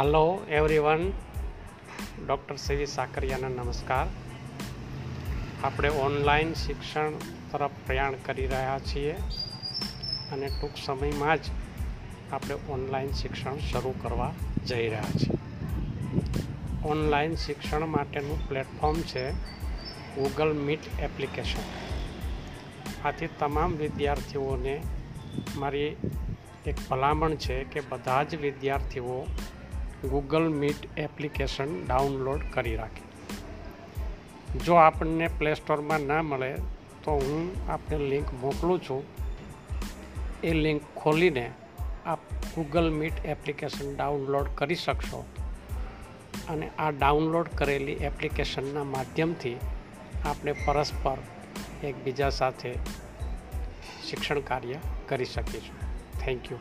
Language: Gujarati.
Hello everyone doctor C V સાકરિયાના નમસ્કાર આપણે ઓનલાઈન શિક્ષણ તરફ પ્રયાણ કરી રહ્યા છીએ અને ટૂંક સમયમાં જ આપણે ઓનલાઈન શિક્ષણ શરૂ કરવા જઈ રહ્યા છીએ. ઓનલાઈન શિક્ષણ માટેનું પ્લેટફોર્મ છે ગૂગલ મીટ એપ્લિકેશન આથી તમામ વિદ્યાર્થીઓને મારી એક ભલામણ છે કે બધા જ વિદ્યાર્થીઓ ગૂગલ મીટ એપ્લિકેશન ડાઉનલોડ કરી રાખી. જો આપણને પ્લે સ્ટોરમાં ના મળે, તો હું આપને લિંક મોકલું છું. એ લિંક ખોલીને આપ ગૂગલ મીટ એપ્લિકેશન ડાઉનલોડ કરી શકશો. અને આ ડાઉનલોડ કરેલી એપ્લિકેશનના માધ્યમથી આપણે પરસ્પર એકબીજા સાથે શિક્ષણ કાર્ય કરી શકીશું. Thank you